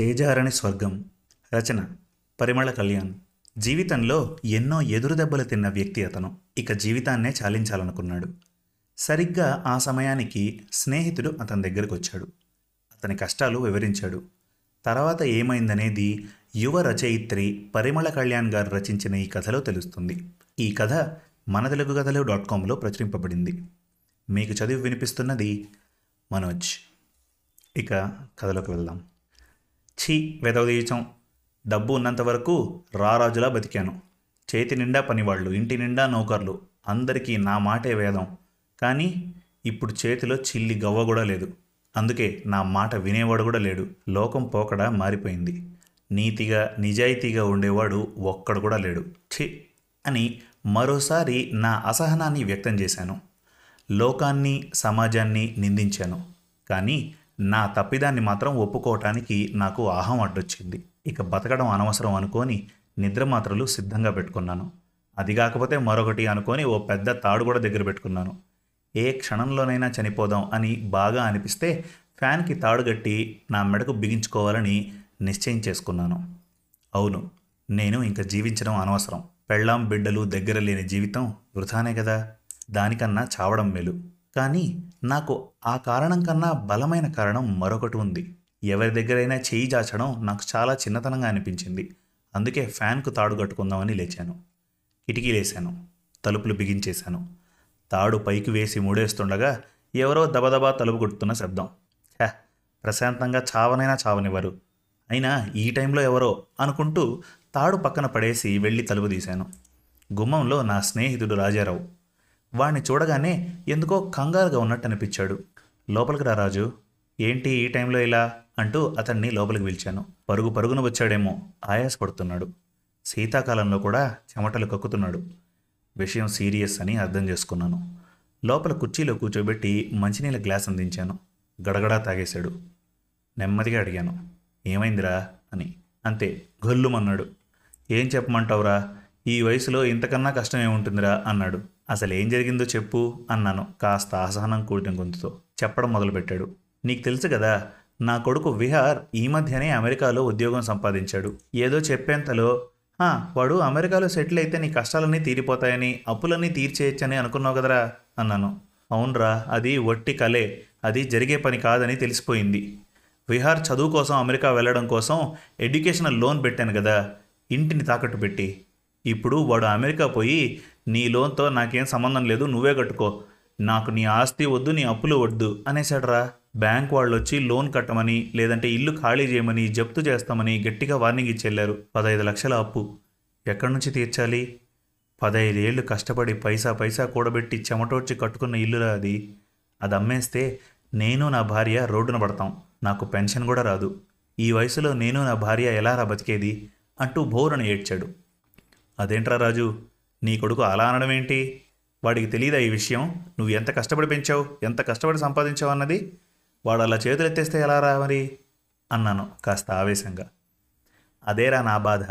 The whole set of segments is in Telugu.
చేజారని స్వర్గం. రచన పరిమళ కళ్యాణ్. జీవితంలో ఎన్నో ఎదురు దెబ్బలు తిన్న వ్యక్తి అతను. ఇక జీవితాన్నే చాలించాలనుకున్నాడు. సరిగ్గా ఆ సమయానికి స్నేహితుడు అతని దగ్గరకు వచ్చాడు అతని కష్టాలు వివరించాడు. తర్వాత ఏమైందనేది యువ రచయిత్రి పరిమళ కళ్యాణ్ గారు రచించిన ఈ కథలో తెలుస్తుంది. ఈ కథ మన తెలుగు కథలు డాట్ కామ్లో ప్రచురింపబడింది. మీకు చదివి వినిపిస్తున్నది మనోజ్. ఇక కథలోకి వెళ్దాం. ఛీ వెదవదీయచం. డబ్బు ఉన్నంత వరకు రారాజులా బతికాను. చేతి నిండా పనివాళ్ళు ఇంటి నిండా నౌకర్లు. అందరికీ నా మాటే వేదం. కానీ ఇప్పుడు చేతిలో చిల్లి గవ్వ కూడా లేదు. అందుకే నా మాట వినేవాడు కూడా లేడు. లోకం పోకడ మారిపోయింది. నీతిగా నిజాయితీగా ఉండేవాడు ఒక్కడు కూడా లేడు. ఛీ అని మరోసారి నా అసహనాన్ని వ్యక్తం చేశాను. లోకాన్ని సమాజాన్ని నిందించాను. కానీ నా తప్పిదాన్ని మాత్రం ఒప్పుకోవటానికి నాకు ఆహం అడ్డొచ్చింది. ఇక బతకడం అనవసరం అనుకొని నిద్రమాత్రలు సిద్ధంగా పెట్టుకున్నాను. అది కాకపోతే మరొకటి అనుకొని ఓ పెద్ద తాడు కూడా దగ్గర పెట్టుకున్నాను. ఏ క్షణంలోనైనా చనిపోదాం అని బాగా అనిపిస్తే ఫ్యాన్కి తాడు కట్టి నా మెడకు బిగించుకోవాలని నిశ్చయం చేసుకున్నాను. అవును నేను ఇంకా జీవించడం అనవసరం. పెళ్ళాం బిడ్డలు దగ్గర లేని జీవితం వృధానే కదా. దానికన్నా చావడం మేలు. కానీ నాకు ఆ కారణం కన్నా బలమైన కారణం మరొకటి ఉంది. ఎవరి దగ్గరైనా చేయి జాచడం నాకు చాలా చిన్నతనంగా అనిపించింది. అందుకే ఫ్యాన్కు తాడు కట్టుకుందామని లేచాను. కిటికీ లేశాను. తలుపులు బిగించేశాను. తాడు పైకి వేసి మూడేస్తుండగా ఎవరో దబదబా తలుపు కొడుతున్న శబ్దం. హ్యా ప్రశాంతంగా చావనైనా చావనివ్వరు. అయినా ఈ టైంలో ఎవరో అనుకుంటూ తాడు పక్కన పడేసి వెళ్ళి తలుపు తీశాను. గుమ్మంలో నా స్నేహితుడు రాజారావు. వాణ్ణి చూడగానే ఎందుకో కంగారుగా ఉన్నట్టు అనిపించాడు లోపలికి రా రాజు. ఏంటి ఈ టైంలో ఇలా? అంటూ అతన్ని లోపలికి పిలిచాను. పరుగు పరుగున వచ్చాడేమో ఆయాసపడుతున్నాడు. శీతాకాలంలో కూడా చెమటలు కక్కుతున్నాడు. విషయం సీరియస్ అని అర్థం చేసుకున్నాను. లోపల కుర్చీలో కూర్చోబెట్టి మంచినీళ్ళ గ్లాస్ అందించాను. గడగడా తాగేశాడు. నెమ్మదిగా అడిగాను. ఏమైందిరా అని. అంతే గొల్లుమన్నాడు. ఏం చెప్పమంటావురా? ఈ వయసులో ఇంతకన్నా కష్టం ఏముంటుందిరా? అన్నాడు. అసలు ఏం జరిగిందో చెప్పు అన్నాను. కాస్త అసహనం కూడిన గొంతుతో. చెప్పడం మొదలుపెట్టాడు. నీకు తెలుసు కదా నా కొడుకు విహార్ ఈ మధ్యనే అమెరికాలో ఉద్యోగం సంపాదించాడు. ఏదో చెప్పేంతలో వాడు అమెరికాలో సెటిల్ అయితే నీ కష్టాలన్నీ తీరిపోతాయని అప్పులన్నీ తీర్చేయచ్చని అనుకున్నావు కదరా అన్నాను. అవునరా అది వట్టి కలే. అది జరిగే పని కాదని తెలిసిపోయింది. విహార్ చదువు కోసం అమెరికా వెళ్ళడం కోసం ఎడ్యుకేషనల్ లోన్ పెట్టాను కదా. ఇంటిని తాకట్టు పెట్టి. ఇప్పుడు వాడు అమెరికా పోయి నీ లోన్తో నాకేం సంబంధం లేదు నువ్వే కట్టుకో. నాకు నీ ఆస్తి వద్దు నీ అప్పులు వద్దు అనేసాడరా బ్యాంక్ వాళ్ళు వచ్చి లోన్ కట్టమని లేదంటే ఇల్లు ఖాళీ చేయమని జప్తు చేస్తామని గట్టిగా వార్నింగ్ ఇచ్చెళ్ళారు పదహైదు లక్షల అప్పు. ఎక్కడి నుంచి తీర్చాలి? పదహైదు ఏళ్ళు కష్టపడి పైసా పైసా కూడబెట్టి చెమటోడ్చి కట్టుకున్న ఇల్లురా అది. అది అమ్మేస్తే నేను నా భార్య రోడ్డున పడతాం. నాకు పెన్షన్ కూడా రాదు. ఈ వయసులో నేను నా భార్య ఎలా రా బతికేది? అంటూ బోరును ఏడ్చాడు. అదేంట్రా రాజు? నీ కొడుకు అలా అనడం ఏంటి? వాడికి తెలియదా ఈ విషయం? నువ్వు ఎంత కష్టపడి పెంచావు? ఎంత కష్టపడి సంపాదించావు అన్నది? వాడు అలా చేతులు ఎత్తేస్తే ఎలా రా మరి? అన్నాను కాస్త ఆవేశంగా. అదేరా నా బాధ?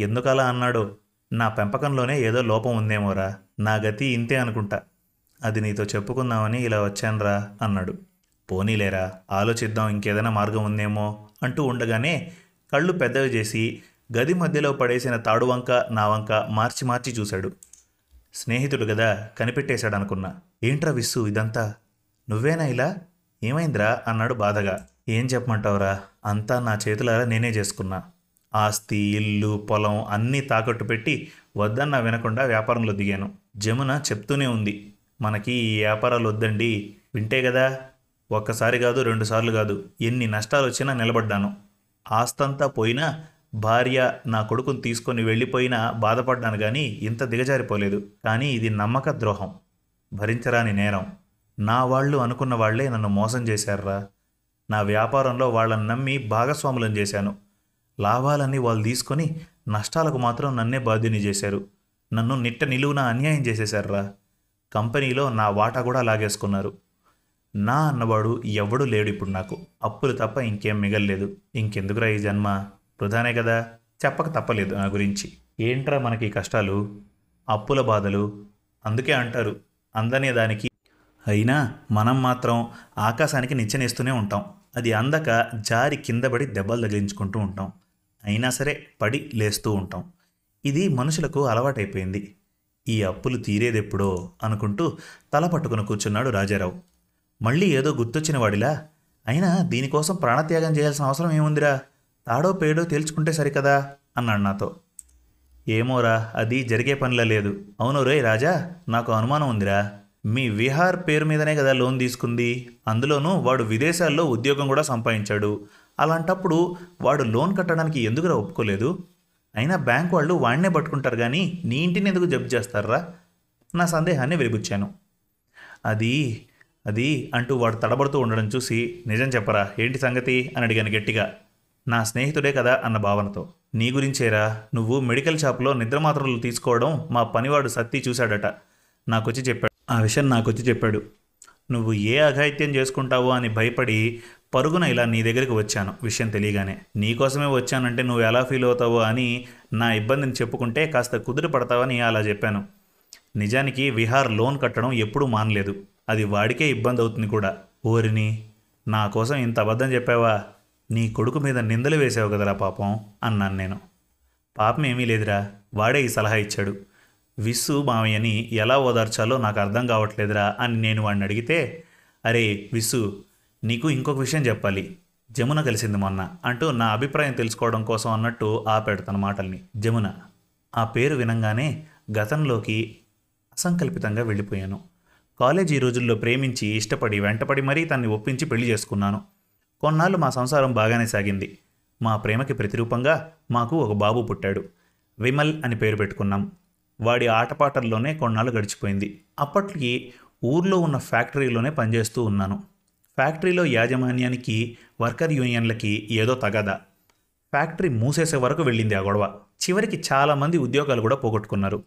ఎందుకలా అన్నాడు? నా పెంపకంలోనే ఏదో లోపం ఉందేమోరా? నా గతి ఇంతే అనుకుంటా. అది నీతో చెప్పుకుందామని ఇలా వచ్చానురా అన్నాడు. పోనీలేరా ఆలోచిద్దాం ఇంకేదైనా మార్గం ఉందేమో అంటూ ఉండగానే కళ్ళు పెద్దవి చేసి గది మధ్యలో పడేసిన తాడువంక నా వంక మార్చి మార్చి చూశాడు. స్నేహితుడు కదా కనిపెట్టేశాడు అనుకున్నా ఏంట్రా విస్సు ఇదంతా? నువ్వేనా ఇలా? ఏమైందిరా? అన్నాడు బాధగా. ఏం చెప్పమంటావురా? అంతా నా చేతులారా నేనే చేసుకున్నా. ఆస్తి ఇల్లు పొలం అన్నీ తాకట్టు పెట్టి వద్దన్న వినకుండా వ్యాపారంలో దిగాను. జమున చెప్తూనే ఉంది. మనకి ఈ వ్యాపారాలు వద్దండి. వింటే కదా ఒక్కసారి కాదు రెండుసార్లు కాదు. ఎన్ని నష్టాలు వచ్చినా నిలబడ్డాను. ఆస్తంతా పోయినా భార్య నా కొడుకుని తీసుకొని వెళ్ళిపోయినా బాధపడ్డాను కానీ ఇంత దిగజారిపోలేదు. కానీ ఇది నమ్మక ద్రోహం. భరించరాని నేరం. నా వాళ్ళు అనుకున్న వాళ్ళే నన్ను మోసం చేశారా? నా వ్యాపారంలో వాళ్ళని నమ్మి భాగస్వాములను చేశాను. లాభాలన్నీ వాళ్ళు తీసుకొని నష్టాలకు మాత్రం నన్నే బాధ్యుని చేశారు. నన్ను నిట్ట నిలువున అన్యాయం చేసేశారా? కంపెనీలో నా వాటా కూడా లాగేసుకున్నారు. నా అన్నవాడు ఎవడు లేడు ఇప్పుడు నాకు. అప్పులు తప్ప ఇంకేం మిగల్లేదు. ఇంకెందుకురా ఈ జన్మ? వృధానే కదా. చెప్పక తప్పలేదు నా గురించి. ఏంట్రా మనకి కష్టాలు? అప్పుల బాధలు? అందుకే అంటారు అందనే దానికి. అయినా మనం మాత్రం ఆకాశానికి నిచ్చెనేస్తూనే ఉంటాం. అది అందక జారి కిందపడి దెబ్బలు తగిలించుకుంటూ ఉంటాం. అయినా సరే పడి లేస్తూ ఉంటాం. ఇది మనుషులకు అలవాటైపోయింది. ఈ అప్పులు తీరేదెప్పుడో అనుకుంటూ తల పట్టుకుని కూర్చున్నాడు రాజారావు. మళ్ళీ ఏదో గుర్తొచ్చిన వాడిలా అయినా దీనికోసం ప్రాణత్యాగం చేయాల్సిన అవసరం ఏముందిరా? తాడో పేడో తేల్చుకుంటే సరికదా? అన్నాడు నాతో. ఏమోరా అది జరిగే పనిలా లేదు. అవును రే రాజా నాకు అనుమానం ఉందిరా. మీ విహార్ పేరు మీదనే కదా లోన్ తీసుకుంది. అందులోనూ వాడు విదేశాల్లో ఉద్యోగం కూడా సంపాదించాడు. అలాంటప్పుడు వాడు లోన్ కట్టడానికి ఎందుకురా ఒప్పుకోలేదు? అయినా బ్యాంక్ వాళ్ళు వాడినే పట్టుకుంటారు కానీ నీ ఇంటిని ఎందుకు జప్తు చేస్తారా? నా సందేహాన్ని వెలిబుచ్చాను. అది అది అంటూ వాడు తడబడుతూ ఉండడం చూసి నిజం చెప్పరా ఏంటి సంగతి? అని అడిగాను గట్టిగా. నా స్నేహితుడే కదా అన్న భావనతో. నీ గురించేరా? నువ్వు మెడికల్ షాప్లో నిద్రమాత్రలు తీసుకోవడం మా పనివాడు సత్తి చూశాడట. నాకొచ్చి చెప్పాడు. ఆ విషయం నాకొచ్చి చెప్పాడు. నువ్వు ఏ అఘాయిత్యం చేసుకుంటావో అని భయపడి పరుగున ఇలా నీ దగ్గరికి వచ్చాను విషయం తెలియగానే. నీకోసమే వచ్చానంటే నువ్వు ఎలా ఫీల్ అవుతావో అని నా ఇబ్బందిని చెప్పుకుంటే కాస్త కుదురు పడతావని అలా చెప్పాను. నిజానికి విహార్ లోన్ కట్టడం ఎప్పుడూ మానలేదు. అది వాడికే ఇబ్బంది అవుతుంది కూడా. ఓరిని నా కోసం ఇంత అబద్ధం చెప్పావా? నీ కొడుకు మీద నిందలు వేసావు కదరా పాపం అన్నాను నేను. పాపం ఏమీ లేదురా వాడే ఈ సలహా ఇచ్చాడు. విస్సు మామయ్యని ఎలా ఓదార్చాలో నాకు అర్థం కావట్లేదురా అని నేను వాడిని అడిగితే అరే విస్సు నీకు ఇంకొక విషయం చెప్పాలి. జమున కలిసింది మొన్న అంటూ నా అభిప్రాయం తెలుసుకోవడం కోసం అన్నట్టు ఆపాడు తన మాటల్ని. జమున ఆ పేరు వినంగానే గతంలోకి అసంకల్పితంగా వెళ్ళిపోయాను. కాలేజీ రోజుల్లో ప్రేమించి ఇష్టపడి వెంటపడి మరీ తన్ని ఒప్పించి పెళ్ళి చేసుకున్నాను. కొన్నాళ్ళు మా సంసారం బాగానే సాగింది. మా ప్రేమకి ప్రతిరూపంగా మాకు ఒక బాబు పుట్టాడు. విమల్ అని పేరు పెట్టుకున్నాం. వాడి ఆటపాటల్లోనే కొన్నాళ్ళు గడిచిపోయింది. అప్పటికి ఊర్లో ఉన్న ఫ్యాక్టరీలోనే పనిచేస్తూ ఉన్నాను. ఫ్యాక్టరీలో యాజమాన్యానికి వర్కర్ యూనియన్లకి ఏదో తగదా. ఫ్యాక్టరీ మూసేసే వరకు వెళ్ళింది ఆ గొడవ. చివరికి చాలామంది ఉద్యోగాలు కూడా పోగొట్టుకున్నారు.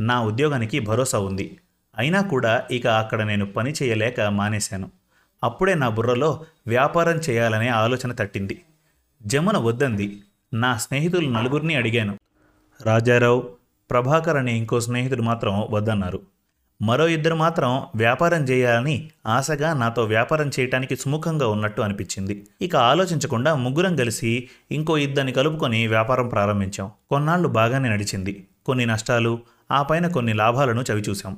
నా ఉద్యోగానికి భరోసా ఉంది. అయినా కూడా ఇక అక్కడ నేను పని చేయలేక మానేశాను. అప్పుడే నా బుర్రలో వ్యాపారం చేయాలనే ఆలోచన తట్టింది. జమున వద్దంది. నా స్నేహితులు నలుగురిని అడిగాను. రాజారావు ప్రభాకర్ అనే ఇంకో స్నేహితుడు మాత్రం వద్దన్నారు. మరో ఇద్దరు మాత్రం వ్యాపారం చేయాలని ఆశగా నాతో వ్యాపారం చేయటానికి సుముఖంగా ఉన్నట్టు అనిపించింది. ఇక ఆలోచించకుండా ముగ్గురం కలిసి ఇంకో ఇద్దరిని కలుపుకొని వ్యాపారం ప్రారంభించాం. కొన్నాళ్ళు బాగానే నడిచింది. కొన్ని నష్టాలు ఆ పైన కొన్ని లాభాలను చవిచూశాం.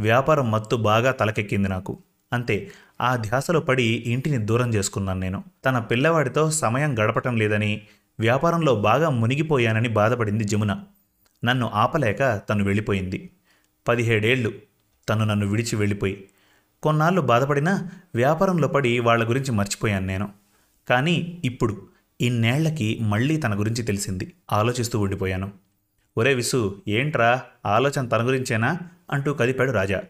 వ్యాపారం మత్తు బాగా తలకెక్కింది నాకు. అంతే ఆ ధ్యాసలో పడి ఇంటిని దూరం చేసుకున్నాను నేను. తన పిల్లవాడితో సమయం గడపటం లేదని వ్యాపారంలో బాగా మునిగిపోయానని బాధపడింది జమున. నన్ను ఆపలేక తను వెళ్ళిపోయింది. పదిహేడేళ్ళు తను నన్ను విడిచి వెళ్ళిపోయి. కొన్నాళ్ళు బాధపడినా వ్యాపారంలో పడి వాళ్ళ గురించి మర్చిపోయాను నేను. కానీ ఇప్పుడు ఇన్నేళ్ళకి మళ్ళీ తన గురించి తెలిసింది. ఆలోచిస్తూ ఉండిపోయాను. ఒరే విసు ఏంట్రా? ఆలోచన తన గురించేనా? అంటూ కదిపాడు రాజా.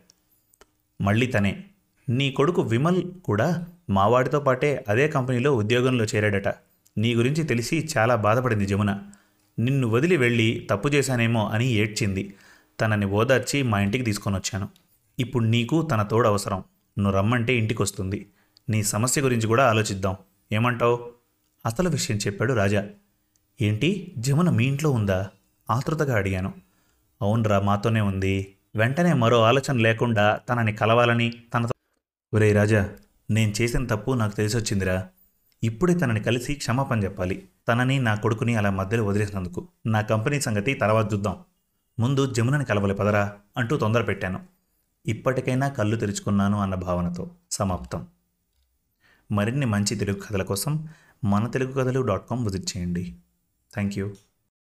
మళ్ళీ తనే. నీ కొడుకు విమల్ కూడా మావాడితో పాటే అదే కంపెనీలో ఉద్యోగంలో చేరాడట. నీ గురించి తెలిసి చాలా బాధపడింది జమున. నిన్ను వదిలి వెళ్ళి తప్పు చేశానేమో అని ఏడ్చింది. తనని ఓదార్చి మా ఇంటికి తీసుకొని వచ్చాను ఇప్పుడు నీకు తన తోడు అవసరం. నువ్వు రమ్మంటే ఇంటికి వస్తుంది నీ సమస్య గురించి కూడా ఆలోచిద్దాం. ఏమంటావు? అసలు విషయం చెప్పాడు రాజా. ఏంటి? జమున మీ ఇంట్లో ఉందా? ఆతృతగా అడిగాను. అవునరా మాతోనే ఉంది. వెంటనే మరో ఆలోచన లేకుండా తనని కలవాలని తనతో ఒరే రాజా నేను చేసిన తప్పు నాకు తెలిసొచ్చిందిరా. ఇప్పుడే తనని కలిసి క్షమాపణ చెప్పాలి. తనని నా కొడుకుని అలా మధ్యలో వదిలేసినందుకు. నా కంపెనీ సంగతి తర్వాత చూద్దాం. ముందు జమునని కలవలి పదరా అంటూ తొందర పెట్టాను. ఇప్పటికైనా కళ్ళు తెరుచుకున్నాను అన్న భావనతో సమాప్తం. మరిన్ని మంచి తెలుగు కథల కోసం మన తెలుగు కథలు డాట్ కామ్ విజిట్ చేయండి. Thank you.